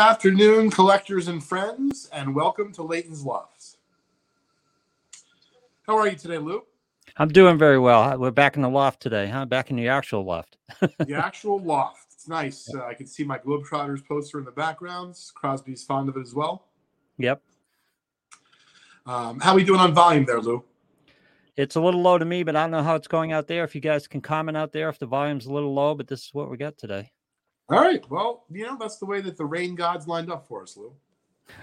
Afternoon, collectors and friends, and welcome to Leighton's Lofts. How are you today, Lou? I'm doing very well. We're back in the loft today, huh? Back in the actual loft. the actual loft. It's nice. Uh, I can see my Globetrotters poster in the background. Crosby's fond of it as well. Yep. Um, how are we doing on volume there, Lou? It's a little low to me, but I don't know how it's going out there. If you guys can comment out there if the volume's a little low, but this is what we got today. All right. Well, you know, that's the way that the rain gods lined up for us, Lou.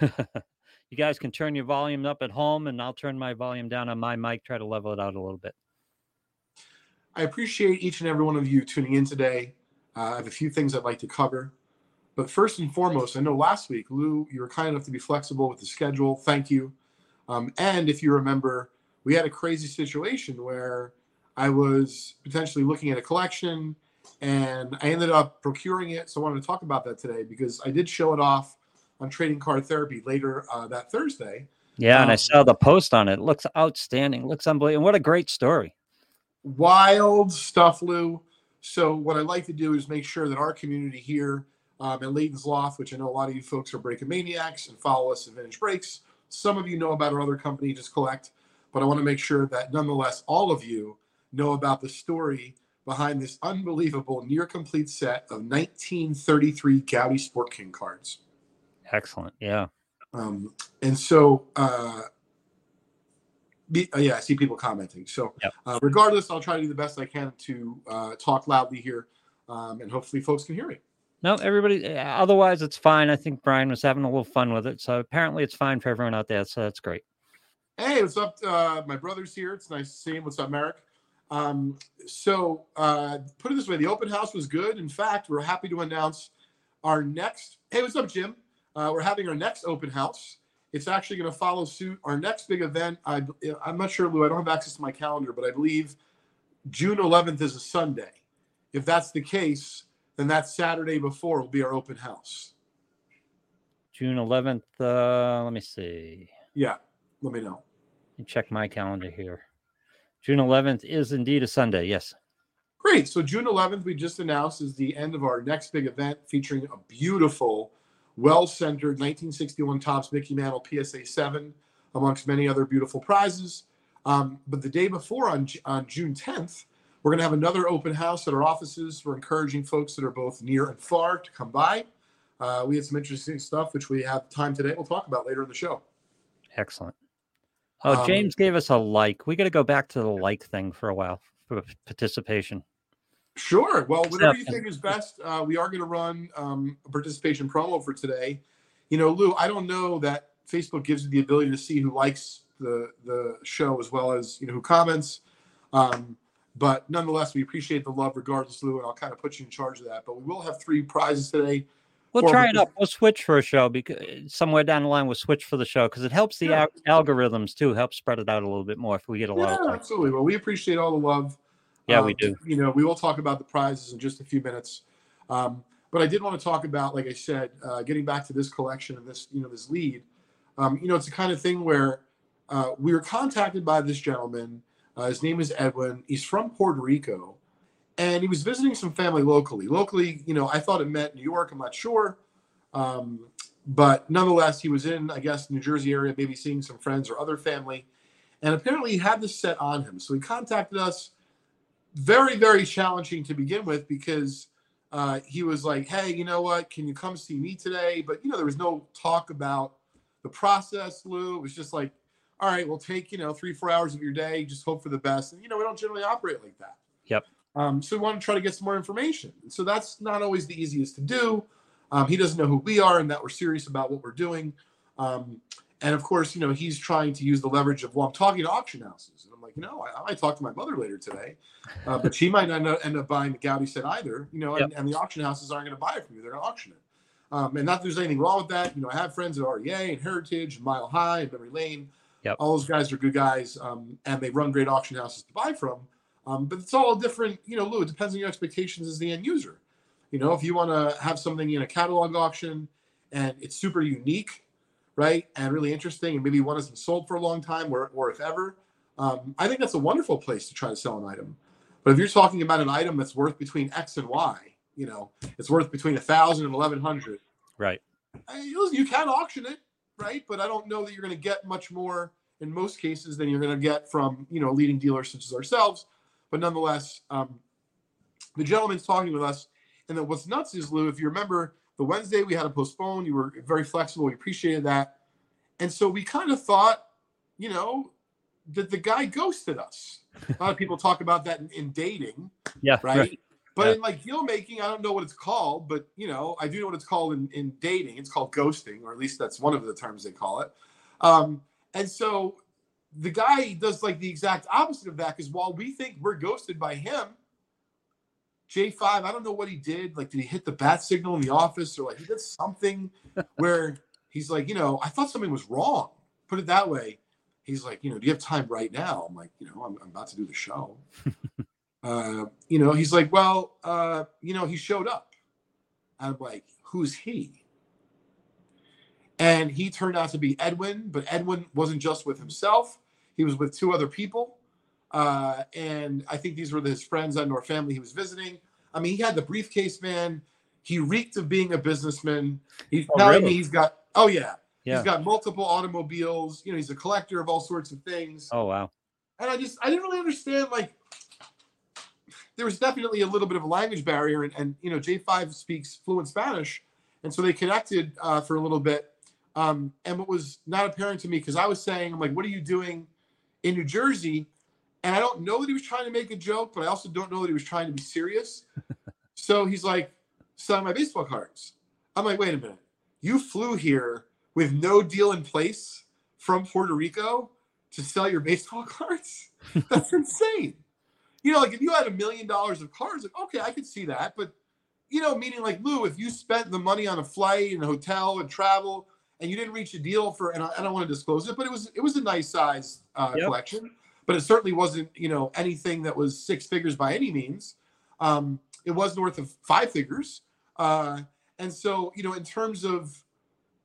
you guys can turn your volume up at home, and I'll turn my volume down on my mic, try to level it out a little bit. I appreciate each and every one of you tuning in today. Uh, I have a few things I'd like to cover. But first and foremost, I know last week, Lou, you were kind enough to be flexible with the schedule. Thank you. Um, and if you remember, we had a crazy situation where I was potentially looking at a collection and I ended up procuring it. So I wanted to talk about that today because I did show it off on Trading Card Therapy later uh, that Thursday. Yeah, um, and I um, saw the post on it. it. Looks outstanding. Looks unbelievable. What a great story. Wild stuff, Lou. So what I like to do is make sure that our community here um, at Loft, which I know a lot of you folks are breaking maniacs and follow us at Vintage Breaks. Some of you know about our other company, Just Collect, but I want to make sure that nonetheless all of you know about the story behind this unbelievable near complete set of 1933 Goudey Sport King cards. Excellent. Yeah. Um, and so, uh, be, uh, yeah, I see people commenting. So, yep. uh, regardless, I'll try to do the best I can to uh, talk loudly here, um, and hopefully, folks can hear me. No, everybody. Eh, otherwise, it's fine. I think Brian was having a little fun with it, so apparently, it's fine for everyone out there. So that's great. Hey, what's up? Uh, my brother's here. It's nice to see him. What's up, Merrick? Um, so, uh, put it this way: the open house was good. In fact, we're happy to announce our next. Hey, what's up, Jim? Uh, we're having our next open house. It's actually going to follow suit. Our next big event. I, I'm not sure, Lou. I don't have access to my calendar, but I believe June 11th is a Sunday. If that's the case, then that Saturday before will be our open house. June 11th. Uh, let me see. Yeah, let me know. Let me check my calendar here. June 11th is indeed a Sunday. Yes. Great. So June 11th, we just announced is the end of our next big event featuring a beautiful, well-centered 1961 Topps Mickey Mantle PSA 7, amongst many other beautiful prizes. Um, but the day before, on, on June 10th, we're going to have another open house at our offices. We're encouraging folks that are both near and far to come by. Uh, we had some interesting stuff, which we have time today. We'll talk about later in the show. Excellent. Oh, um, James gave us a like. We got to go back to the like thing for a while for participation. Sure. Well, whatever you think is best. Uh, we are going to run um, a participation promo for today. You know, Lou, I don't know that Facebook gives you the ability to see who likes the the show as well as you know who comments. Um, but nonetheless, we appreciate the love regardless, Lou, and I'll kind of put you in charge of that. But we will have three prizes today. We'll try it up. We'll switch for a show because somewhere down the line we'll switch for the show because it helps the yeah. al- algorithms too. Help spread it out a little bit more if we get a lot. Yeah, absolutely. Well, we appreciate all the love. Yeah, um, we do. You know, we will talk about the prizes in just a few minutes. Um, but I did want to talk about, like I said, uh, getting back to this collection and this, you know, this lead. Um, you know, it's the kind of thing where uh, we were contacted by this gentleman. Uh, his name is Edwin. He's from Puerto Rico, and he was visiting some family locally. Locally, you know, I thought it meant New York. I'm not sure. Um, but nonetheless, he was in, I guess, New Jersey area, maybe seeing some friends or other family. And apparently he had this set on him. So he contacted us. Very, very challenging to begin with because uh, he was like, hey, you know what? Can you come see me today? But, you know, there was no talk about the process, Lou. It was just like, all right, we'll take, you know, three, four hours of your day, just hope for the best. And, you know, we don't generally operate like that. Yep. Um, so we want to try to get some more information. So that's not always the easiest to do. Um, he doesn't know who we are and that we're serious about what we're doing. Um, and of course, you know, he's trying to use the leverage of, well, I'm talking to auction houses. And I'm like, you know, I, I might talk to my mother later today, uh, but she might not end up buying the Goudey set either, you know, and, yep. and, the auction houses aren't going to buy it from you. They're going to auction it. Um, and not that there's anything wrong with that. You know, I have friends at REA and Heritage, and Mile High, and Memory Lane. Yep. All those guys are good guys, um, and they run great auction houses to buy from. Um, but it's all different, you know, Lou, it depends on your expectations as the end user. You know, if you want to have something in a catalog auction and it's super unique, right, and really interesting, and maybe one hasn't sold for a long time, or, or if ever, um, I think that's a wonderful place to try to sell an item. But if you're talking about an item that's worth between X and Y, you know, it's worth between a thousand and eleven hundred. Right. I, you can auction it, right? But I don't know that you're going to get much more in most cases than you're going to get from you know leading dealers such as ourselves. But nonetheless, um, the gentleman's talking with us, and then what's nuts is Lou. If you remember, the Wednesday we had to postpone. You were very flexible. We appreciated that, and so we kind of thought, you know, that the guy ghosted us. A lot of people talk about that in, in dating, Yeah. right? Right. But Yeah. in like deal making, I don't know what it's called, but you know, I do know what it's called in, in dating. It's called ghosting, or at least that's one of the terms they call it. Um, and so the guy does like the exact opposite of that because while we think we're ghosted by him, J5, I don't know what he did. Like, did he hit the bat signal in the office or like he did something where he's like, you know, I thought something was wrong. Put it that way. He's like, you know, do you have time right now? I'm like, you know, I'm, I'm about to do the show. uh, you know, he's like, well, uh, you know, he showed up. I'm like, who's he? And he turned out to be Edwin, but Edwin wasn't just with himself. He was with two other people. Uh, and I think these were his friends and or family he was visiting. I mean, he had the briefcase man. He reeked of being a businessman. He's Oh, telling really? me he's got, oh, yeah. Yeah. He's got multiple automobiles. You know, he's a collector of all sorts of things. Oh wow. And I just, I didn't really understand, like, there was definitely a little bit of a language barrier. And, and you know, J5 speaks fluent Spanish. And so they connected uh, for a little bit. Um, and what was not apparent to me, because I was saying, I'm like, what are you doing in New Jersey? And I don't know that he was trying to make a joke, but I also don't know that he was trying to be serious. so he's like, selling my baseball cards. I'm like, wait a minute. You flew here with no deal in place from Puerto Rico to sell your baseball cards? That's insane. You know, like if you had a million dollars of cards, like, okay, I could see that. But, you know, meaning like, Lou, if you spent the money on a flight and a hotel and travel and you didn't reach a deal for, and I, I don't want to disclose it, but it was, it was a nice size uh, Yep. collection, but it certainly wasn't, you know, anything that was six figures by any means. Um, it was north of five figures. Uh, and so, you know, in terms of,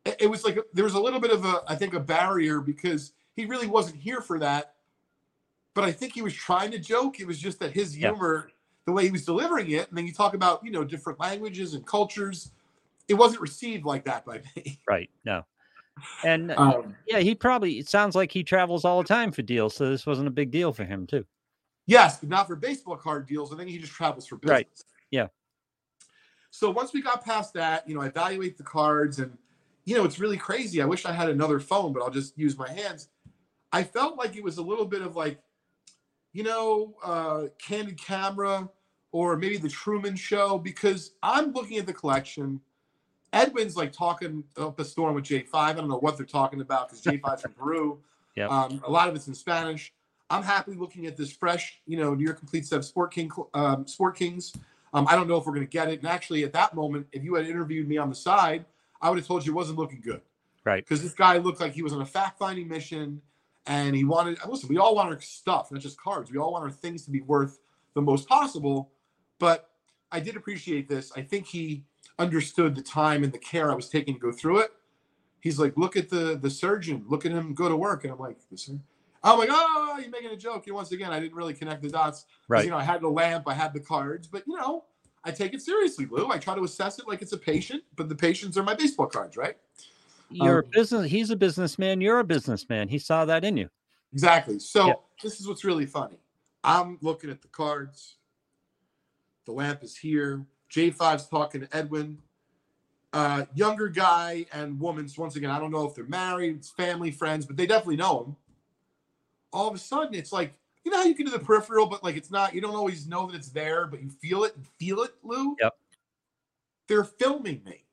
it, it was like there was a little bit of a, I think, a barrier because he really wasn't here for that. But I think he was trying to joke. It was just that his humor, the way he was delivering it, and then you talk about, you know, different languages and cultures, it wasn't received like that by me. Right. No. And uh, Um, yeah, he probably it sounds like he travels all the time for deals, so this wasn't a big deal for him too. Yes, but not for baseball card deals. I think he just travels for business. Right. Yeah. So once we got past that, you know, I evaluate the cards and you know, it's really crazy. I wish I had another phone, but I'll just use my hands. I felt like it was a little bit of like, you know, uh candid camera or maybe the Truman show because I'm looking at the collection. Edwin's like talking up a storm with J5. I don't know what they're talking about because J5's from Peru. Yep. Um, a lot of it's in Spanish. I'm happy looking at this fresh, you know, New York Complete Set of Sport King, um, Sport Kings. Um, I don't know if we're going to get it. And actually, at that moment, if you had interviewed me on the side, I would have told you it wasn't looking good. Right. Because this guy looked like he was on a fact-finding mission, and he wanted. Listen, we all want our stuff, not just cards. We all want our things to be worth the most possible. But I did appreciate this. I think he understood the time and the care I was taking to go through it. He's like, look at the the surgeon, look at him go to work, and I'm like, the surgeon. I'm like, oh, you're making a joke. And once again, I didn't really connect the dots. Right. You know, I had the lamp, I had the cards, but you know, I take it seriously, Lou. I try to assess it like it's a patient, but the patients are my baseball cards, right? You're Um, a business. He's a businessman. You're a businessman. He saw that in you. Exactly. So Yeah. this is what's really funny. I'm looking at the cards. The lamp is here. J5's talking to Edwin. Uh, younger guy and woman. So once again, I don't know if they're married, it's family, friends, but they definitely know him. All of a sudden, it's like, you know how you can do the peripheral, but like it's not, you don't always know that it's there, but you feel it and feel it, Lou? Yep. They're filming me.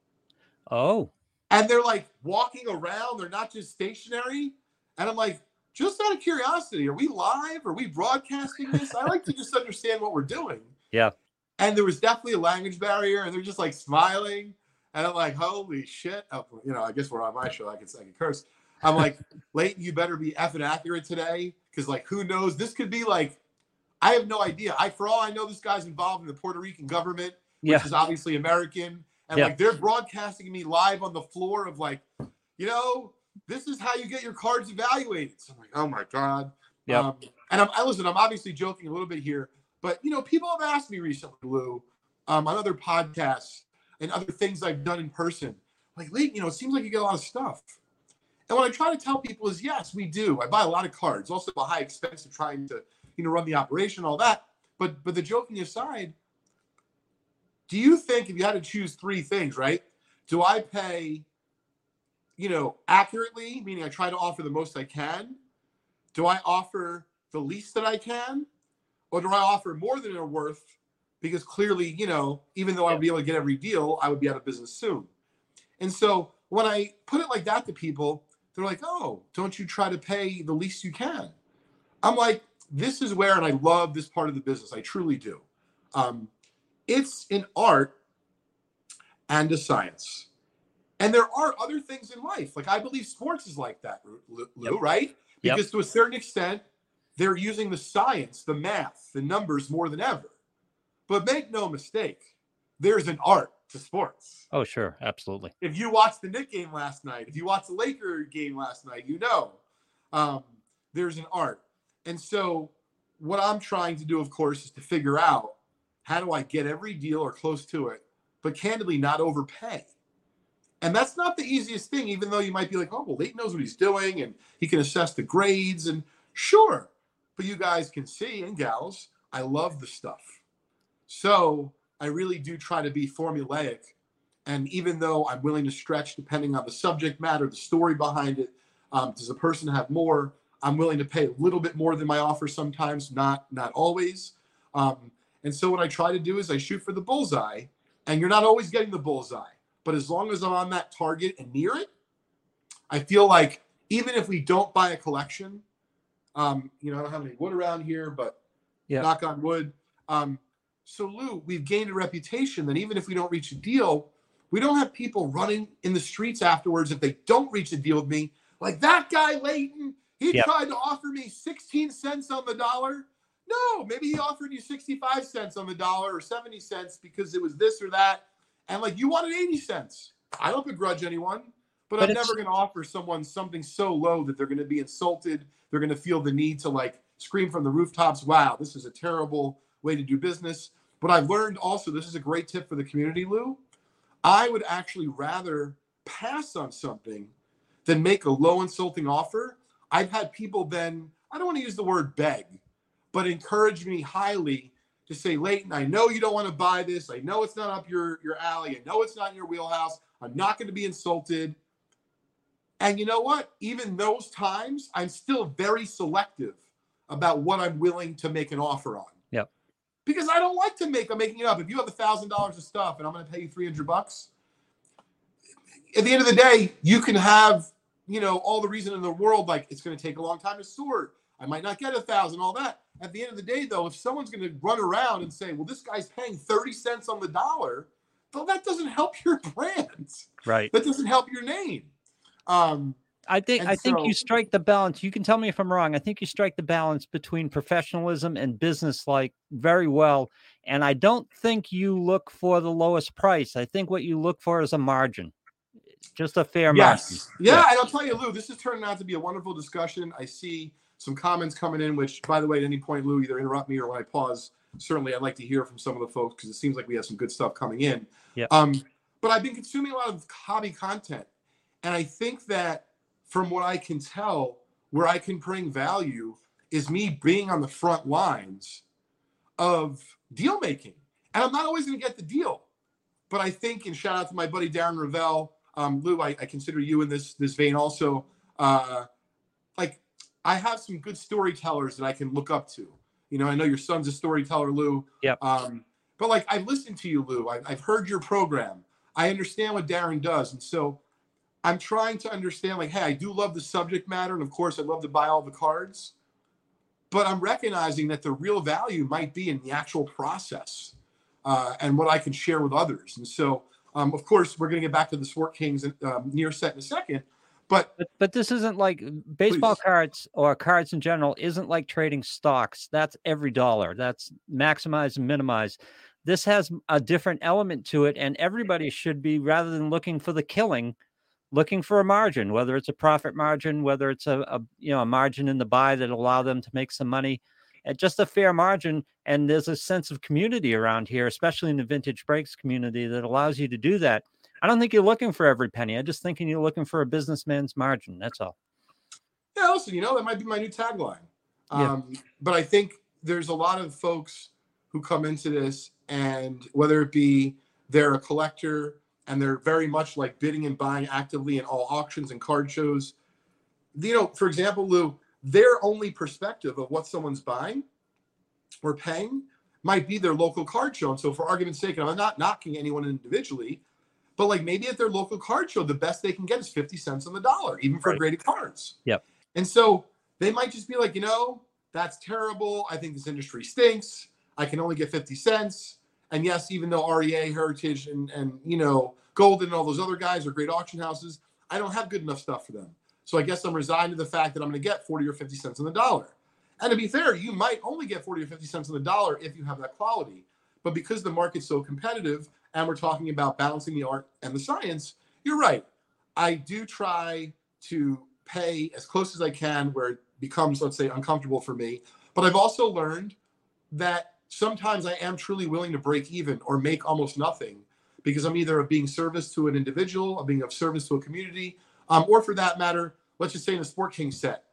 Oh, and they're like walking around. They're not just stationary. And I'm like, just out of curiosity, are we live? Are we broadcasting this? I like to just understand what we're doing. Yeah. And there was definitely a language barrier, and they're just like smiling. And I'm like, holy shit. Oh, you know, I guess we're on my show. I can, I can curse. I'm like, Leighton, you better be effing accurate today. Cause like, who knows? This could be like, I have no idea. I, for all I know, this guy's involved in the Puerto Rican government yeah. which is obviously American. And Yeah. like they're broadcasting me live on the floor of like, you know, this is how you get your cards evaluated. So I'm like, oh my God. Yeah. Um, and I'm, I listen, I'm obviously joking a little bit here, but you know, people have asked me recently, Lou, um, on other podcasts and other things I've done in person. like, you know, it seems like you get a lot of stuff. And what I try to tell people is, yes, we do. I buy a lot of cards, also a high expense of trying to, you know, run the operation, all that. But but the joking aside, do you think if you had to choose three things, right? Do I pay, you know, accurately, meaning I try to offer the most I can? Do I offer the least that I can? Or do I offer more than they're worth? Because clearly, you know, even though I would be able to get every deal, I would be out of business soon. And so when I put it like that to people, they're like, oh, don't you try to pay the least you can? I'm like, this is where, and I love this part of the business. I truly do. Um, it's an art and a science. And there are other things in life. Like I believe sports is like that, Lou, yep. right? Because yep. to a certain extent, they're using the science, the math, the numbers more than ever. But make no mistake, there's an art to sports. Oh, sure. Absolutely. If you watched the Knick game last night, if you watched the Laker game last night, you know um, there's an art. And so, what I'm trying to do, of course, is to figure out how do I get every deal or close to it, but candidly not overpay. And that's not the easiest thing, even though you might be like, oh, well, Leighton knows what he's doing and he can assess the grades. And sure, but you guys can see, and gals, I love the stuff. So I really do try to be formulaic. And even though I'm willing to stretch depending on the subject matter, the story behind it, um, does a person have more? I'm willing to pay a little bit more than my offer sometimes, not not always. Um, and so what I try to do is I shoot for the bullseye, and you're not always getting the bullseye. But as long as I'm on that target and near it, I feel like even if we don't buy a collection, um, you know, I don't have any wood around here, but yeah. knock on wood. Um, so Lou, we've gained a reputation that even if we don't reach a deal, we don't have people running in the streets afterwards if they don't reach a deal with me. Like that guy Leighton, he yep. tried to offer me 16 cents on the dollar. No, maybe he offered you 65 cents on the dollar or 70 cents because it was this or that. And like you wanted 80 cents. I don't begrudge anyone, but, but I'm never going to offer someone something so low that they're going to be insulted. They're going to feel the need to like scream from the rooftops, wow, this is a terrible way to do business. But I've learned also, this is a great tip for the community, Lou. I would actually rather pass on something than make a low insulting offer. I've had people then, I don't want to use the word beg, but encourage me highly to say, Leighton, I know you don't want to buy this. I know it's not up your, your alley. I know it's not in your wheelhouse. I'm not going to be insulted. And you know what? Even those times, I'm still very selective about what I'm willing to make an offer on. Yep. Because I don't like to make, I'm making it up. If you have a thousand dollars of stuff and I'm going to pay you 300 bucks, at the end of the day, you can have, you know, all the reason in the world, like it's going to take a long time to sort. I might not get a thousand, all that. At the end of the day, though, if someone's going to run around and say, well, this guy's paying 30 cents on the dollar, well, that doesn't help your brand. Right. That doesn't help your name. Um, I think I so, think you strike the balance. You can tell me if I'm wrong. I think you strike the balance between professionalism and business like very well. And I don't think you look for the lowest price. I think what you look for is a margin. Just a fair yes. margin. Yeah, and I'll tell you, Lou, this is turning out to be a wonderful discussion. I see some comments coming in, which, by the way, at any point, Lou, either interrupt me or when I pause, certainly I'd like to hear from some of the folks because it seems like we have some good stuff coming in. Yeah. Um, but I've been consuming a lot of hobby content, and I think that from what I can tell, where I can bring value is me being on the front lines of deal making, and I'm not always going to get the deal, but I think, and shout out to my buddy Darren Rovell, um, Lou, I, I consider you in this this vein also. Uh, like I have some good storytellers that I can look up to. You know, I know your son's a storyteller, Lou. Yeah. Um, but like I've listened to you, Lou. I, I've heard your program. I understand what Darren does, and so I'm trying to understand. Like, hey, I do love the subject matter, and of course, I love to buy all the cards. But I'm recognizing that the real value might be in the actual process uh, and what I can share with others. And so, um, of course, we're going to get back to the Sport Kings um, near set in a second. But, but, but this isn't like baseball please. cards or cards in general isn't like trading stocks. That's every dollar. That's maximize and minimize. This has a different element to it, and everybody should be rather than looking for the killing, looking for a margin, whether it's a profit margin, whether it's a, a you know a margin in the buy that allow them to make some money at just a fair margin. And there's a sense of community around here, especially in the vintage breaks community, that allows you to do that I don't think you're looking for every penny. I'm just thinking you're looking for a businessman's margin. That's all. Yeah, listen, you know, that might be my new tagline. Yeah. Um, but I think there's a lot of folks who come into this, and whether it be they're a collector and they're very much like bidding and buying actively in all auctions and card shows. You know, for example, Lou, their only perspective of what someone's buying or paying might be their local card show. And so, for argument's sake, and I'm not knocking anyone individually, but like maybe at their local card show, the best they can get is 50 cents on the dollar, even for Right. graded cards. Yep. And so they might just be like, you know, that's terrible. I think this industry stinks. I can only get 50 cents. And yes, even though REA, Heritage, and, and you know, Goldin and all those other guys are great auction houses, I don't have good enough stuff for them. So I guess I'm resigned to the fact that I'm going to get 40 or 50 cents on the dollar. And to be fair, you might only get 40 or 50 cents on the dollar if you have that quality. But because the market's so competitive and we're talking about balancing the art and the science, you're right. I do try to pay as close as I can where it becomes, let's say, uncomfortable for me. But I've also learned that sometimes I am truly willing to break even or make almost nothing because I'm either of being service to an individual, of being of service to a community, um, or for that matter, let's just say in a Sport King set,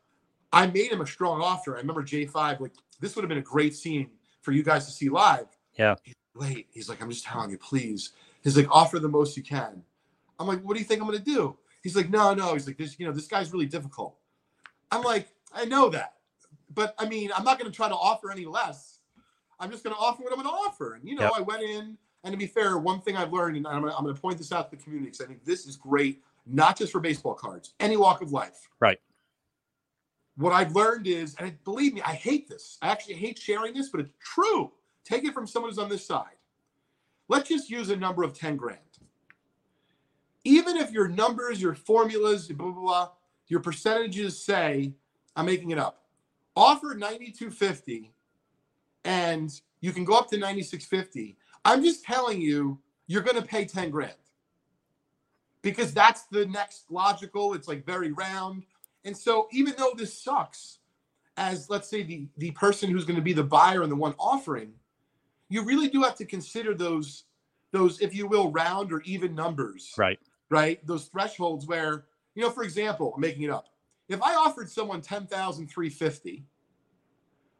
I made him a strong offer. I remember J5, like, this would have been a great scene for you guys to see live. Yeah. He's, Wait, he's like, I'm just telling you, please. He's like, offer the most you can. I'm like, what do you think I'm gonna do? He's like, no, no. He's like, this, you know, this guy's really difficult. I'm like, I know that, but I mean, I'm not gonna try to offer any less. I'm just gonna offer what I'm gonna offer. And you know, Yep. I went in, and to be fair, one thing I've learned, and I'm gonna, point this out to the community because I think this is great, not just for baseball cards, any walk of life. Right. What I've learned is, and believe me, I hate this. I actually hate sharing this, but it's true. Take it from someone who's on this side. Let's just use a number of 10 grand. Even if your numbers, your formulas, blah, blah, blah, your percentages say, I'm making it up, offer 9250 and you can go up to 9650. I'm just telling you, you're going to pay 10 grand because that's the next logical. It's like very round. And so even though this sucks, as let's say the, the person who's going to be the buyer and the one offering, you really do have to consider those those, if you will, round or even numbers Right. right? Those thresholds where, you know, for example, I'm making it up. If I offered someone 10,350,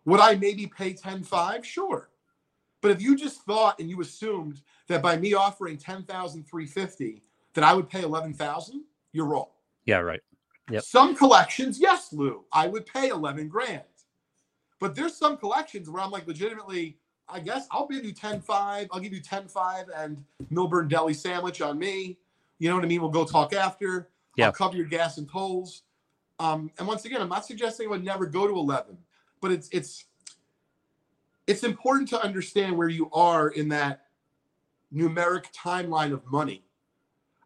would I maybe pay 10.5? Sure. But if you just thought and you assumed that by me offering 10,350 that I would pay 11,000, you're wrong. Yeah. Right. Yep. Some collections, yes, Lou, I would pay 11 grand. But there's some collections where I'm like legitimately, I guess I'll give you 10.5, I'll give you 10.5 and Millburn Deli sandwich on me. You know what I mean? We'll go talk after. Yeah. I'll cover your gas and tolls. Um, and once again, I'm not suggesting I would never go to 11, but it's it's it's important to understand where you are in that numeric timeline of money.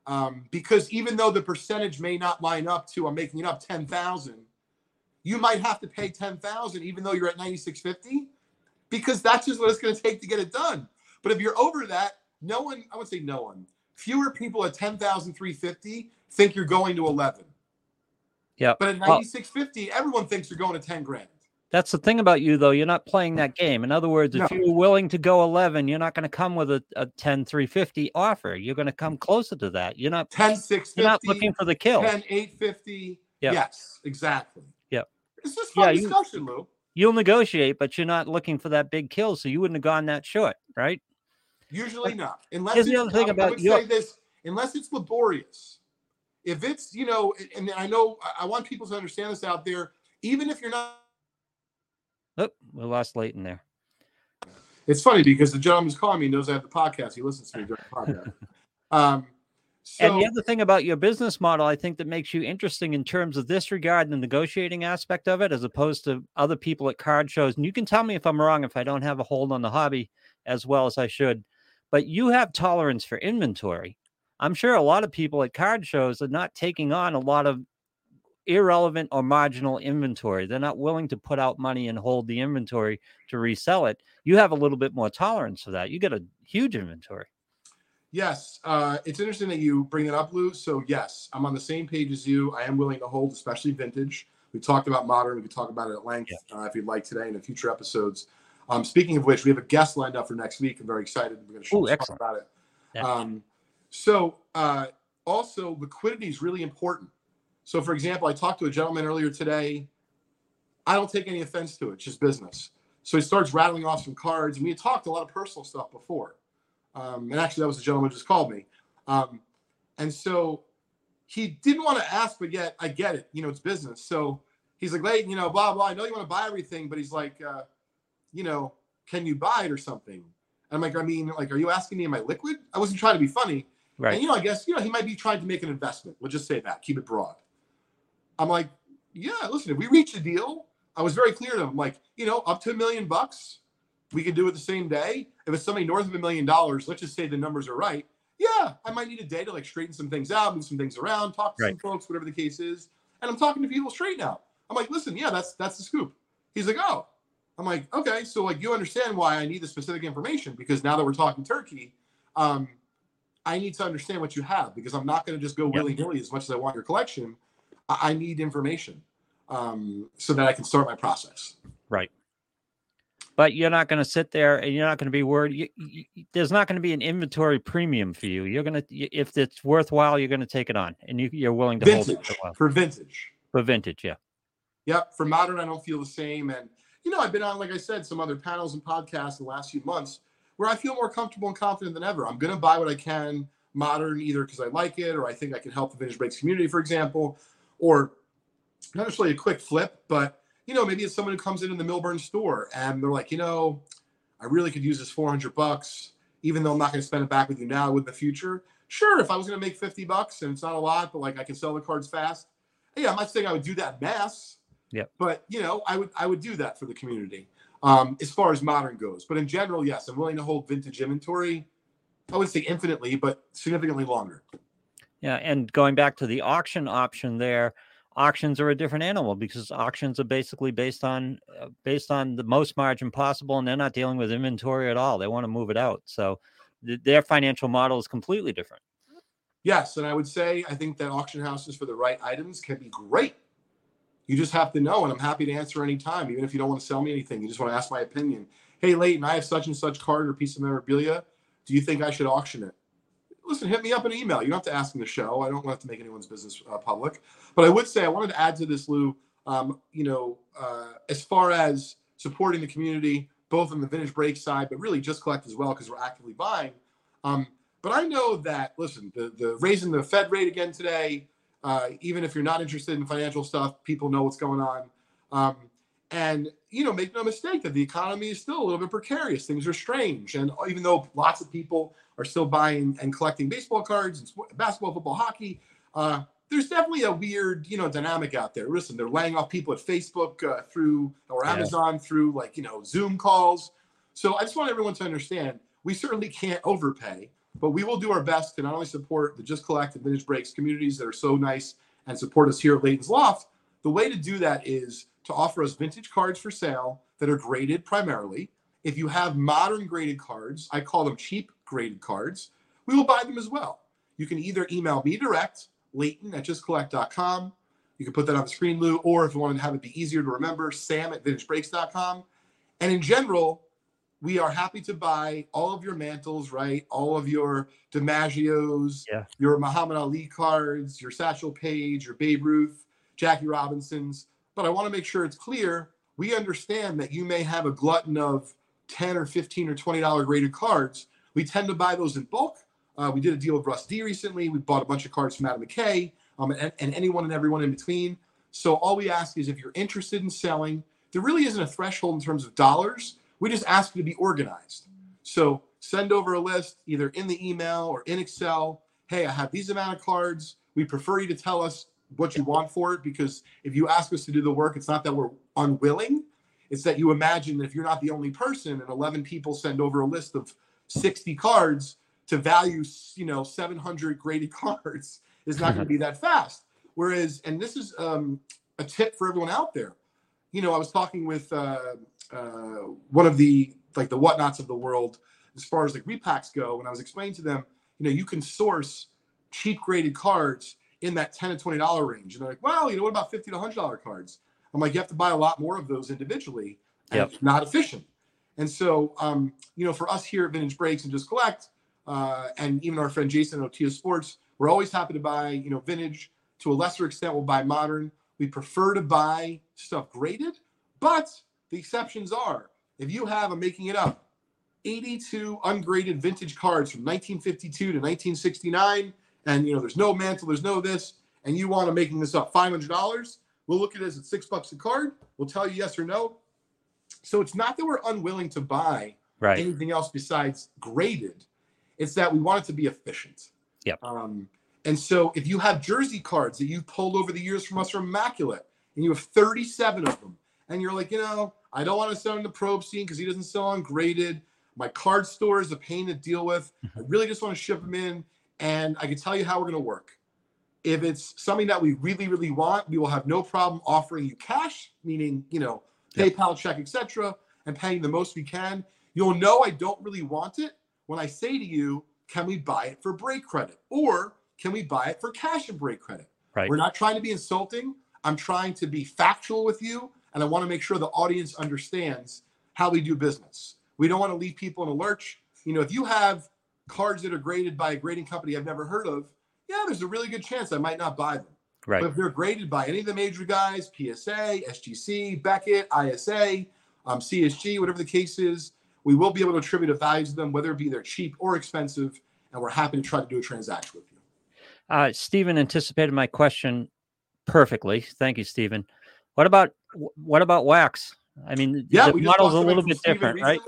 Um, because even though the percentage may not line up to, I'm making it up, 10,000, you might have to pay 10,000 even though you're at 9650 because that's just what it's going to take to get it done. But if you're over that, no one, I would say no one, fewer people at 10,350 think you're going to 11. Yeah. But at Well- 9650, everyone thinks you're going to 10 grand. That's the thing about you, though. You're not playing that game. In other words, if No. you're willing to go 11, you're not going to come with a, a 10 350 offer. You're going to come closer to that. You're not. 10 You're not looking for the kill. 10 850. Yep. Yes, exactly. Yep. It's just fun Yeah, you- discussion, Lou. You'll negotiate, but you're not looking for that big kill. So you wouldn't have gone that short, right? Usually not. Unless here's the other thing I- I would your- say this, unless it's laborious. If it's, you know, and I know I want people to understand this out there, even if you're not Oh, we lost Leighton there. It's funny because the gentleman's calling me knows I have the podcast. He listens to me during the podcast. Um, so and the other thing about your business model, I think that makes you interesting in terms of this regard and the negotiating aspect of it, as opposed to other people at card shows. And you can tell me if I'm wrong if I don't have a hold on the hobby as well as I should. But you have tolerance for inventory. I'm sure a lot of people at card shows are not taking on a lot of irrelevant or marginal inventory. They're not willing to put out money and hold the inventory to resell it. You have a little bit more tolerance for that. You get a huge inventory. yes, uh, it's interesting that you bring it up, Lou. So yes, I'm on the same page as you. I am willing to hold, especially vintage. We talked about modern. We could talk about it at length uh, if you'd like today and in the future episodes. Um, speaking of which, we have a guest lined up for next week. I'm very excited. We're going to talk about it. Yeah. Um, So uh, also liquidity is really important. So for example, I talked to a gentleman earlier today. I don't take any offense to it; it's just business. So he starts rattling off some cards, and we had talked a lot of personal stuff before. Um, and actually, that was the gentleman who just called me. Um, and so he didn't want to ask, but yet I get it. You know, it's business. So he's like, Leighton, you know, blah, blah. I know you want to buy everything, but he's like, uh, you know, can you buy it or something? And I'm like, I mean, like, are you asking me, am I liquid? I wasn't trying to be funny. Right. And, you know, I guess, you know, he might be trying to make an investment. We'll just say that, keep it broad. I'm like, yeah, listen, if we reach a deal, I was very clear to him, like, you know, up to a million bucks, we can do it the same day. If it's something north of a million dollars, let's just say the numbers are right. Yeah, I might need a day to like straighten some things out, move some things around, talk to Right. some folks, whatever the case is. And I'm talking to people straight now. I'm like, listen, yeah, that's that's the scoop. He's like, oh. I'm like, okay, so like you understand why I need the specific information because now that we're talking turkey, um, I need to understand what you have because I'm not going to just go Yep. willy nilly as much as I want your collection. I, I need information um, so that I can start my process. Right. But you're not going to sit there and you're not going to be worried. You, you, there's not going to be an inventory premium for you. You're going to, if it's worthwhile, you're going to take it on, and you, you're willing to hold it for a while. for vintage. For vintage, yeah, Yep. For modern, I don't feel the same. And, you know, I've been on, like I said, some other panels and podcasts in the last few months where I feel more comfortable and confident than ever. I'm going to buy what I can modern, either because I like it or I think I can help the vintage breaks community, for example, or not necessarily a quick flip, but, you know, maybe it's someone who comes in in the Millburn store and they're like, you know, I really could use this 400 bucks, even though I'm not going to spend it back with you now with the future. Sure, if I was going to make 50 bucks and it's not a lot, but like I can sell the cards fast. Yeah, I'm not saying I would do that mass, Yeah. but you know i would i would do that for the community um as far as modern goes but in general yes i'm willing to hold vintage inventory i would say infinitely but significantly longer yeah. And going back to the auction option, there, auctions are a different animal because auctions are basically based on uh, based on the most margin possible, and they're not dealing with inventory at all. They want to move it out, so th- their financial model is completely different. yes and i would say i think that auction houses for the right items can be great you just have to know and i'm happy to answer anytime even if you don't want to sell me anything you just want to ask my opinion hey leighton i have such and such card or piece of memorabilia do you think i should auction it listen, hit me up in an email. You don't have to ask in the show. I don't have to make anyone's business uh, public. But I would say I wanted to add to this, Lou. Um, you know, uh, as far as supporting the community, both on the vintage break side, but really just collect as well because we're actively buying. Um, but I know that listen, the the raising the Fed rate again today. Uh, even if you're not interested in financial stuff, people know what's going on. Um, and you know, make no mistake that the economy is still a little bit precarious. Things are strange, and even though lots of people are still buying and collecting baseball cards and basketball, football, hockey, uh, there's definitely a weird, you know, dynamic out there. Listen, they're laying off people at Facebook uh, through or Yeah. Amazon through like you know Zoom calls. So I just want everyone to understand we certainly can't overpay, but we will do our best to not only support the Just Collect and Vintage Breaks communities that are so nice and support us here at Leighton's Loft. The way to do that is to offer us vintage cards for sale that are graded primarily. If you have modern graded cards, I call them cheap graded cards, we will buy them as well. You can either email me direct, Leighton at justcollect.com. You can put that on the screen, Lou, or if you want to have it be easier to remember, Sam at vintagebreaks.com. And in general, we are happy to buy all of your mantles, right? All of your DiMaggio's, Yeah. your Muhammad Ali cards, your Satchel Paige, your Babe Ruth, Jackie Robinson's. But I want to make sure it's clear. We understand that you may have a glutton of 10 or 15 or $20 graded cards. We tend to buy those in bulk. Uh, we did a deal with Russ D recently. We bought a bunch of cards from Adam McKay um, and, and anyone and everyone in between. So all we ask is if you're interested in selling, there really isn't a threshold in terms of dollars. We just ask you to be organized. So send over a list either in the email or in Excel. Hey, I have these amount of cards. We prefer you to tell us what you want for it because if you ask us to do the work, it's not that we're unwilling. It's that you imagine that if you're not the only person and 11 people send over a list of 60 cards to value, you know, 700 graded cards is not going to be that fast. Whereas, and this is um, a tip for everyone out there. You know, I was talking with uh, uh, one of the like the whatnots of the world as far as like repacks go, and I was explaining to them, you know, you can source cheap graded cards in that 10 to 20 dollar range. And they're like, well, you know, what about 50 to 100 dollar cards? I'm like, you have to buy a lot more of those individually, and Yep. it's not efficient. And so, um, you know, for us here at Vintage Breaks and Just Collect, uh, and even our friend Jason at Otia Sports, we're always happy to buy, you know, vintage. To a lesser extent, we'll buy modern. We prefer to buy stuff graded, but the exceptions are if you have, I'm making it up, 82 ungraded vintage cards from 1952 to 1969, and you know there's no mantle, there's no this, and you want to making this up $500, we'll look at it as it's six bucks a card. We'll tell you yes or no. So it's not that we're unwilling to buy Right. anything else besides graded. It's that we want it to be efficient. Yep. Um, and so if you have jersey cards that you've pulled over the years from us from Immaculate, and you have 37 of them, and you're like, you know, I don't want to sell in the Probstein because he doesn't sell on graded. My card store is a pain to deal with. I really just want to ship them in, and I can tell you how we're going to work. If it's something that we really, really want, we will have no problem offering you cash, meaning you know, Yep. PayPal, check, etc., and paying the most we can. You'll know I don't really want it when I say to you, "Can we buy it for break credit?" or "Can we buy it for cash and break credit?" Right. We're not trying to be insulting. I'm trying to be factual with you, and I want to make sure the audience understands how we do business. We don't want to leave people in a lurch. You know, if you have cards that are graded by a grading company I've never heard of, yeah, there's a really good chance I might not buy them. Right. But if they're graded by any of the major guys, PSA, SGC, Beckett, ISA, um, CSG, whatever the case is, we will be able to attribute a value to them, whether it be they're cheap or expensive, and we're happy to try to do a transaction with you. Uh, Stephen anticipated my question perfectly. Thank you, Stephen. What about what about wax? I mean, Yeah, the model's a little bit from different, Steven right?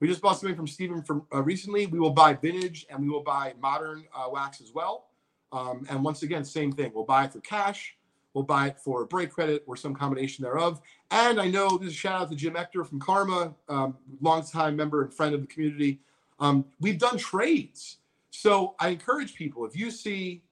We just bought something from Stephen from uh, recently. We will buy vintage and we will buy modern uh, wax as well. Um, and once again, same thing. We'll buy it for cash. We'll buy it for break credit or some combination thereof. And I know this is a shout out to Jim Ector from Karma, um, longtime member and friend of the community. Um, we've done trades. So I encourage people if you see,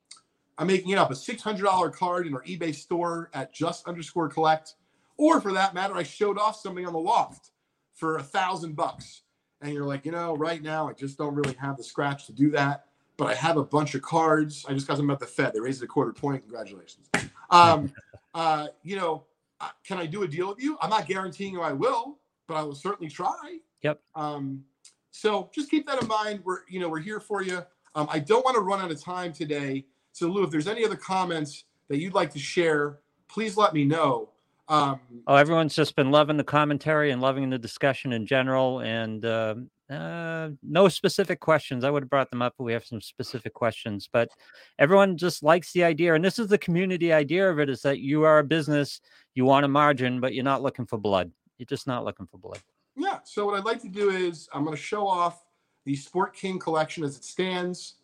I'm making it up, a $600 card in our eBay store at just underscore collect, or for that matter, I showed off something on the loft for a thousand bucks. And you're like, you know, right now I just don't really have the scratch to do that. But I have a bunch of cards. I just got them at the Fed. They raised it a quarter point. Congratulations. Um, uh, you know, uh, can I do a deal with you? I'm not guaranteeing you I will, but I will certainly try. Yep. Um, so just keep that in mind. We're, you know, we're here for you. Um, I don't want to run out of time today. So Lou, if there's any other comments that you'd like to share, please let me know. Um, Oh, everyone's just been loving the commentary and loving the discussion in general, and um uh, no specific questions. I would have brought them up, but we have some specific questions. But everyone just likes the idea, and this is the community idea of it: is that you are a business, you want a margin, but you're not looking for blood. You're just not looking for blood. Yeah. So what I'd like to do is I'm going to show off the Sport King collection as it stands,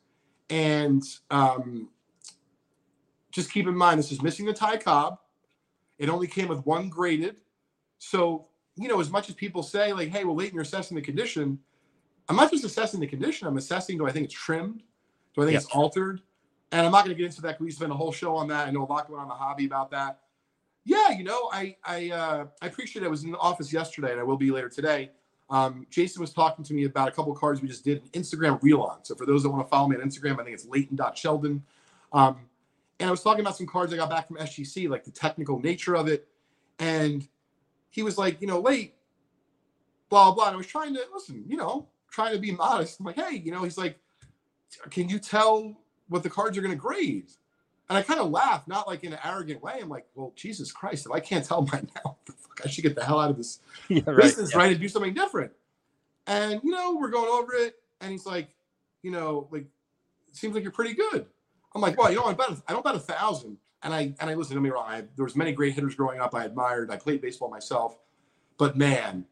and um, just keep in mind this is missing the Ty Cobb. It only came with one graded, so you know as much as people say like, "Hey, well, Leighton, you're assessing the condition." I'm not just assessing the condition. I'm assessing do I think it's trimmed, do I think it's altered, and I'm not going to get into that because We spent a whole show on that. I know a lot going on the hobby about that yeah, you know, I I uh, I appreciate it. I was in the office yesterday, and I will be later today. Um, Jason was talking to me about a couple cards we just did an Instagram reel on. So for those that want to follow me on Instagram, I think it's Leighton.Sheldon. Um, and I was talking about some cards I got back from SGC, like the technical nature of it. And he was like, you know, late, blah, blah. And I was trying to listen, you know, trying to be modest. I'm like, hey, you know, he's like, can you tell what the cards are going to grade? And I kind of laughed, not like in an arrogant way. I'm like, well, Jesus Christ, if I can't tell by now, I should get the hell out of this yeah, right. business, yeah. right? And do something different. And you know, we're going over it, and he's like, you know, like, it seems like you're pretty good. I'm like, well, you know, I bet I don't bet a thousand. And I and I listen, don't me wrong. I, there was many great hitters growing up. I admired. I played baseball myself, but man,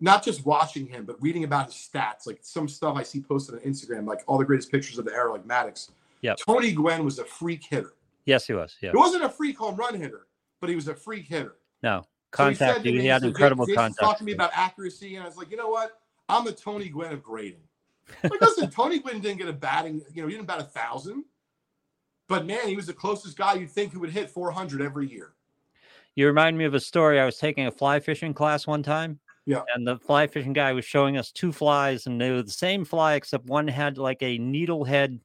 not just watching him, but reading about his stats, like some stuff I see posted on Instagram, like all the greatest pictures of the era, like Maddox. Yep. Tony Gwynn was a freak hitter. Yes, he was. Yeah. He wasn't a freak home run hitter, but he was a freak hitter. No So he contact. he had so incredible Jason contact. talked to me about accuracy, and I was like, you know what? I'm the Tony Gwynn of grading. Like, listen, Tony Gwynn didn't get a batting, you know, he didn't bat a thousand, but man, he was the closest guy you'd think who would hit 400 every year. You remind me of a story. I was taking a fly fishing class one time. Yeah. And the fly fishing guy was showing us two flies, and they were the same fly, except one had like a needlehead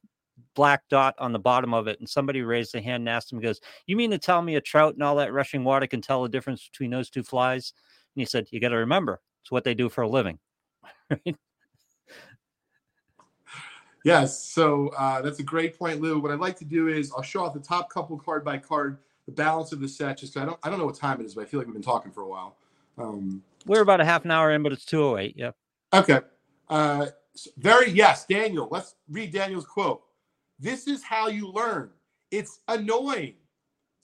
black dot on the bottom of it. And somebody raised their hand and asked him, he goes, You mean to tell me a trout and all that rushing water can tell the difference between those two flies? And he said, You got to remember, it's what they do for a living. Yes, so uh, that's a great point, Lou. What I'd like to do is I'll show off the top couple card by card, the balance of the set. Just I don't I don't know what time it is, but I feel like we've been talking for a while. Um, We're about a half an hour in, but it's 208. Yeah. okay, uh, very yes, Daniel. Let's read Daniel's quote. This is how you learn. It's annoying,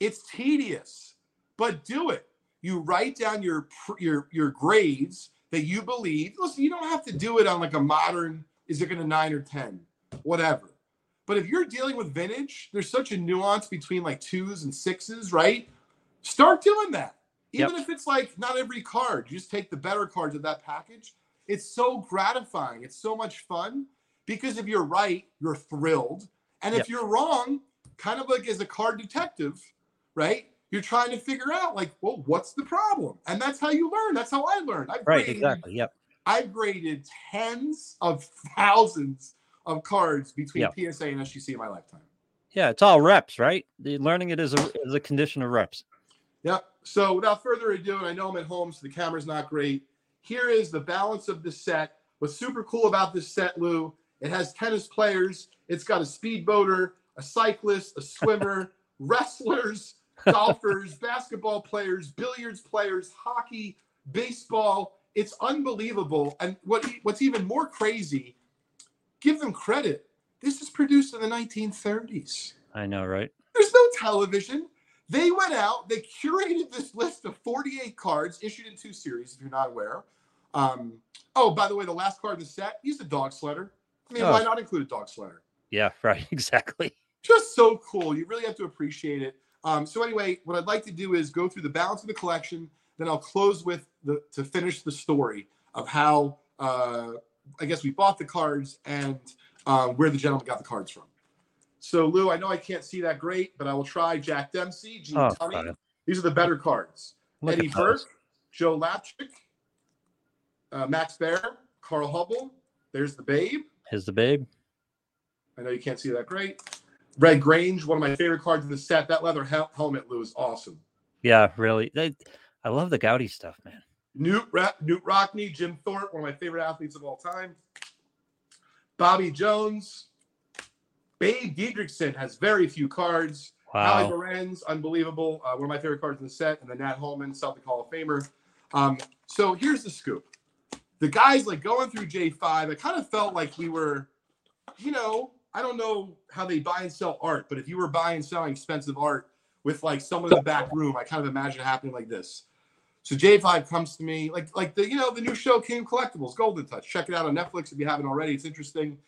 it's tedious, but do it. You write down your your your grades that you believe. Listen, you don't have to do it on like a modern. Is it going to nine or ten? Whatever. But if you're dealing with vintage, there's such a nuance between like twos and sixes, right? Start doing that. Even Yep. if it's like not every card, you just take the better cards of that package. It's so gratifying. It's so much fun because if you're right, you're thrilled. And if Yep. you're wrong, kind of like as a card detective, right? You're trying to figure out like, well, what's the problem? And that's how you learn. That's how I learned. I've Right. Exactly. Yep. I've graded tens of thousands of cards between. PSA and SGC in my lifetime. Yeah. It's all reps, right? The learning it is a is a condition of reps. Yep. So without further ado, and I know I'm at home, so the camera's not great. Here is the balance of the set. What's super cool about this set, Lou? It has tennis players. It's got a speedboater, a cyclist, a swimmer, wrestlers, golfers, basketball players, billiards players, hockey, baseball. It's unbelievable. And what what's even more crazy, give them credit. This is produced in the 1930s. I know, right? There's no television. They went out, they curated this list of 48 cards issued in two series, if you're not aware. Um, oh, by the way, the last card in the set, he's a dog sledder. I mean, Oh. why not include a dog sledder? Yeah. Right. Exactly. Just so cool. You really have to appreciate it. Um, so anyway, what I'd like to do is go through the balance of the collection. Then I'll close with the to finish the story of how uh, I guess we bought the cards and uh, where the gentleman got the cards from. So Lou, I know I can't see that great, but I will try Jack Dempsey, Gene Oh, Tunney. These are the better cards. Look Eddie. Burke, Joe Lapchick, uh, Max Baer, Carl Hubbell. There's the Babe. Here's the babe. I know you can't see that great. Red Grange, one of my favorite cards in the set. That leather hel- helmet, Lou, is awesome. Yeah. Really. They, I love the Goudey stuff, man. Knute, Ra- Knute Rockne, Jim Thorpe, one of my favorite athletes of all time. Bobby Jones. Babe Didrikson has very few cards. Wow. Morenz, unbelievable. Uh, one of my favorite cards in the set. And then Nat Holman, Celtic Hall of Famer. Um, so here's the scoop. The guys like going through J5, I kind of felt like we were, you know, I don't know how they buy and sell art, but if you were buying and selling expensive art with like someone in the back room, I kind of imagine it happening like this. So J5 comes to me, like like the you know the new show King of Collectibles, Goldin Touch. Check it out on Netflix if you haven't already. It's interesting.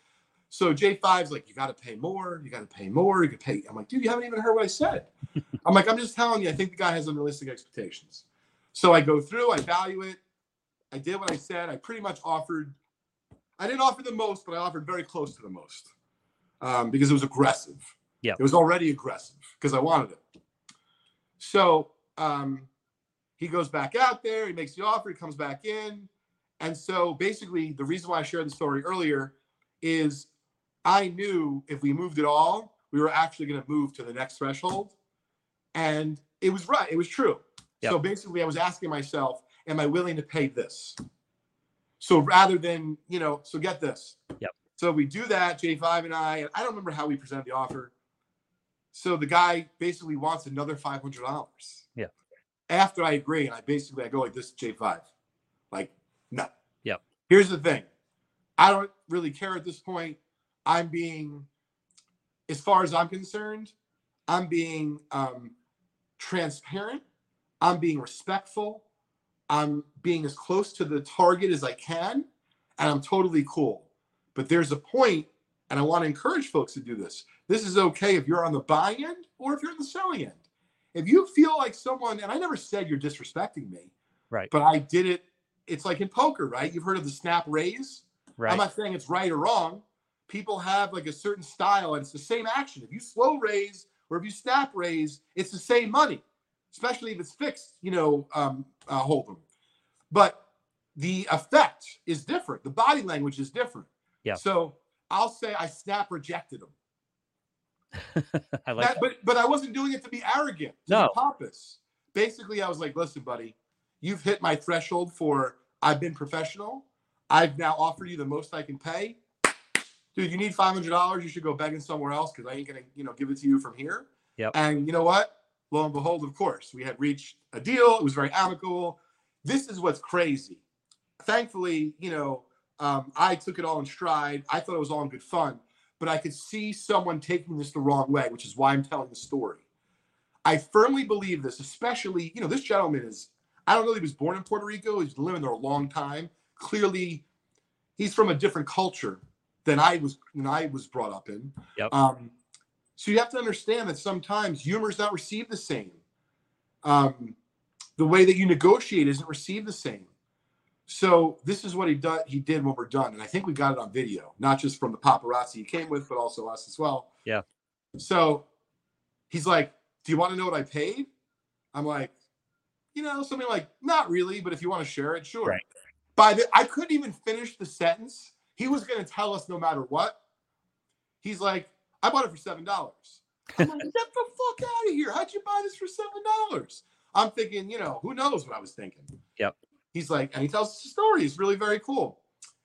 So J5's like, you got to pay more. You got to pay more. You could pay. I'm like, dude, you haven't even heard what I said. I'm like, I'm just telling you. I think the guy has unrealistic expectations. So I go through. I value it. I did what I said. I pretty much offered. I didn't offer the most, but I offered very close to the most um, because it was aggressive. Yeah. It was already aggressive because I wanted it. So um, he goes back out there. He makes the offer. He comes back in. And so basically, the reason why I shared the story earlier is I knew if we moved at all, we were actually going to move to the next threshold. And it was right. It was true. So basically, I was asking myself, am I willing to pay this? So rather than, you know, so get this. Yep. So we do that, J5 and I, and I don't remember how we presented the offer. So the guy basically wants another $500. Yeah. After I agree, and I basically, I go like this, is J5. Like, no. Yeah. Here's the thing. I don't really care at this point. I'm being, as far as I'm concerned, I'm being um, transparent. I'm being respectful. I'm being as close to the target as I can, and I'm totally cool. But there's a point, and I want to encourage folks to do this. This is okay if you're on the buy end or if you're on the selling end. If you feel like someone, and I never said you're disrespecting me, Right. but I did it. It's like in poker, right? You've heard of the snap raise. Right. I'm not saying it's right or wrong. People have like a certain style, and it's the same action. If you slow raise or if you snap raise, it's the same money, especially if it's fixed, you know, um, uh, Hold'em. But the effect is different. The body language is different. Yeah. So I'll say I snap rejected him. I like but but I wasn't doing it to be arrogant, to No. be pompous. Basically, I was like, listen, buddy, you've hit my threshold for I've been professional. I've now offered you the most I can pay. dude, you need five hundred dollars. You should go begging somewhere else because I ain't gonna, you know, give it to you from here. Yep. And you know what? Lo and behold, of course, we had reached a deal. It was very amicable. This is what's crazy. Thankfully, you know, um, I took it all in stride. I thought it was all in good fun, but I could see someone taking this the wrong way, which is why I'm telling the story. I firmly believe this, especially, you know, this gentleman is, I don't know, if he was born in Puerto Rico. He's been living there a long time. Clearly, he's from a different culture than I was than I was brought up in. Yep. Um, so you have to understand that sometimes humor is not received the same. Um, the way that you negotiate isn't received the same. So this is what he done. He did when we're done, and I think we got it on video, not just from the paparazzi he came with, but also us as well. Yeah. So he's like, "Do you want to know what I paid?" I'm like, "You know, something like not really, but if you want to share it, sure." Right. By the, I couldn't even finish the sentence. He was going to tell us no matter what. He's like, "I bought it for seven dollars." I'm like, "Get the fuck out of here! How'd you buy this for seven dollars?" I'm thinking, you know, who knows what I was thinking. Yep. He's like, and he tells us a story. It's really very cool.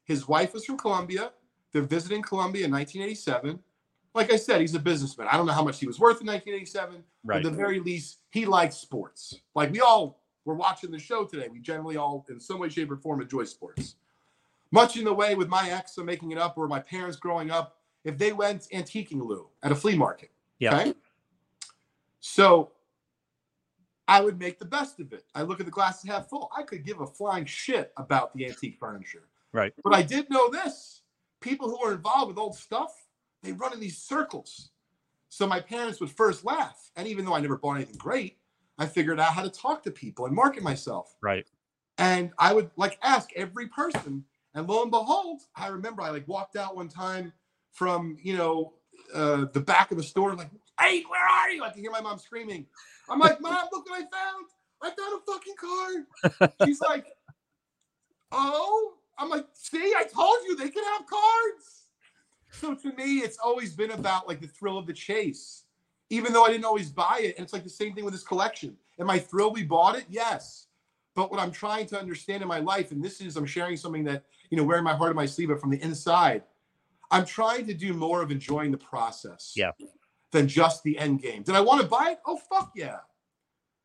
His wife was from Colombia. They're visiting Colombia in 1987. Like I said, he's a businessman. I don't know how much he was worth in 1987. Right. At the very least, he likes sports. Like we all were watching the show today. We generally all, in some way, shape, or form, enjoy sports. Much in the way with my ex, I'm making it up, or my parents growing up, if they went antiquing Lou at a flea market. Yeah. Okay. So I would make the best of it. I look at the glasses half full. I could give a flying shit about the antique furniture. Right. But I did know this. People who are involved with old stuff, they run in these circles. So my parents would first laugh. And even though I never bought anything great, I figured out how to talk to people and market myself. Right. And I would like ask every person. And lo and behold, I remember I like walked out one time from, you know, uh, the back of the store, like, hey, where are you? I can hear my mom screaming. I'm like, Mom, look what I found. I found a fucking card. She's like, Oh, I'm like, see, I told you they can have cards. So to me, it's always been about like the thrill of the chase, even though I didn't always buy it. And it's like the same thing with this collection. Am I thrilled we bought it? Yes. But what I'm trying to understand in my life, and this is I'm sharing something that, you know, wearing my heart on my sleeve, but from the inside, I'm trying to do more of enjoying the process. Yeah. Than just the end game. Did I want to buy it? Oh fuck yeah.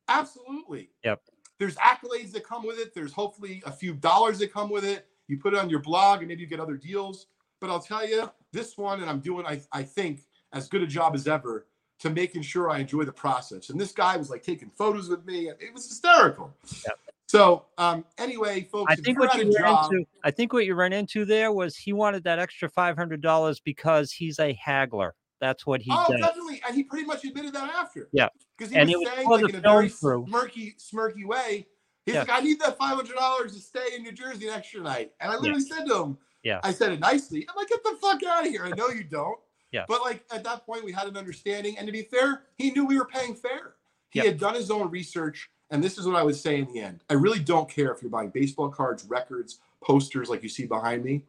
Absolutely. Yep. There's accolades that come with it. There's hopefully a few dollars that come with it. You put it on your blog and maybe you get other deals. But I'll tell you, this one, and I'm doing, I, I think, as good a job as ever to making sure I enjoy the process. And this guy was like taking photos with me. It was hysterical. Yep. So um, anyway, folks, I think what you ran job- into, I think what you ran into there was he wanted that extra five hundred dollars because he's a haggler. That's what he oh, does. definitely, and he pretty much admitted that after. Yeah. because he And was, saying like in a very crew. smirky, smirky way. He's Yeah. like, "I need that five hundred dollars to stay in New Jersey an extra night," and I literally said to him, Yeah. I said it nicely. I'm like, "Get the fuck out of here!" I know you don't. Yeah. But like at that point, we had an understanding, and to be fair, he knew we were paying fair. He Yep. had done his own research, and this is what I would say in the end. I really don't care if you're buying baseball cards, records, posters, like you see behind me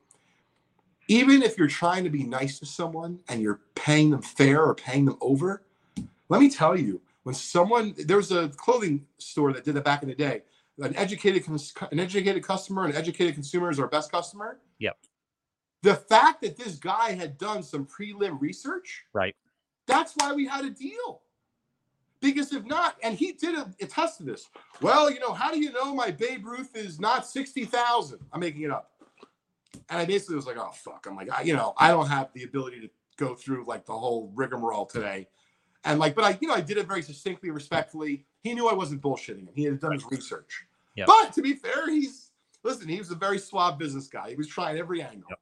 even if you're trying to be nice to someone and you're paying them fair or paying them over, let me tell you, when someone there was a clothing store that did that back in the day, an educated an educated customer, an educated consumer is our best customer. Yep. The fact that this guy had done some prelim research, Right. that's why we had a deal. Because if not, and he did attest to this. Well, you know, how do you know my Babe Ruth is not sixty thousand? I'm making it up. And I basically was like, oh fuck. I'm like, I, you know, I don't have the ability to go through like the whole rigmarole today. And like, but I, you know, I did it very succinctly, respectfully. He knew I wasn't bullshitting him. He had done his research. Yeah. But to be fair, he's listen, he was a very suave business guy. He was trying every angle. Yep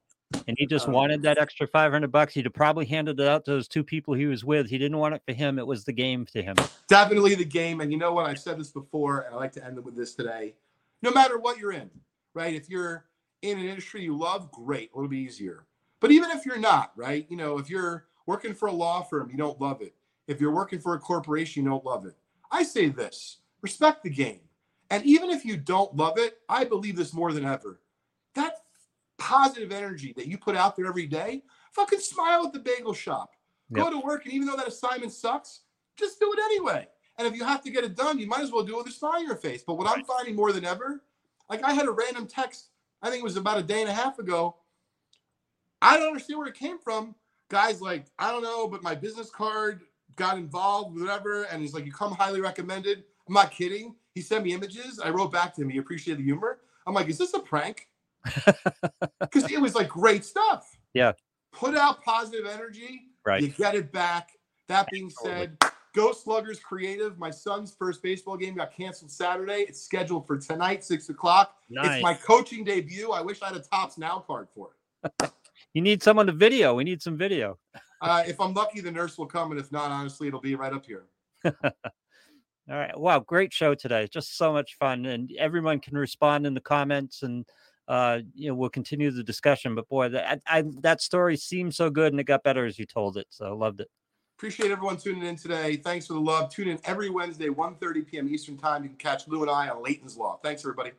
and he just Um, wanted that extra 500 bucks he'd have probably handed it out to those two people he was with he didn't want it for him it was the game to him Definitely the game. And you know what? I've said this before, and I like to end with this today. No matter what you're in, right? If you're in an industry you love, great, it'll be easier. But even if you're not, right? You know, if you're working for a law firm, you don't love it. If you're working for a corporation, you don't love it. I say this respect the game. And even if you don't love it, I believe this more than ever. That positive energy that you put out there every day, fucking smile at the bagel shop. Go to work, and even though that assignment sucks, just do it anyway. And if you have to get it done, you might as well do it with a smile on your face. But what I'm finding more than ever, like I had a random text, I think it was about a day and a half ago. I don't understand where it came from. Guys like, I don't know, but my business card got involved, whatever. And he's like, you come highly recommended. I'm not kidding. He sent me images. I wrote back to him. He appreciated the humor. I'm like, is this a prank? Because it was like great stuff. Yeah. Put out positive energy. Right. You get it back. That being Totally. said, Go Sluggers Creative. My son's first baseball game got canceled Saturday. It's scheduled for tonight, six o'clock. Nice. It's my coaching debut. I wish I had a Topps Now card for it. You need someone to video. We need some video. Uh, if I'm lucky, the nurse will come, and if not, honestly, it'll be right up here. All right. Wow, great show today. Just so much fun, and everyone can respond in the comments, and uh, you know we'll continue the discussion. But boy, that I, that story seemed so good, and it got better as you told it. So I loved it. Appreciate everyone tuning in today. Thanks for the love. Tune in every Wednesday, 1.30 p.m. Eastern Time. You can catch Lou and I on Leighton's Loft. Thanks, everybody.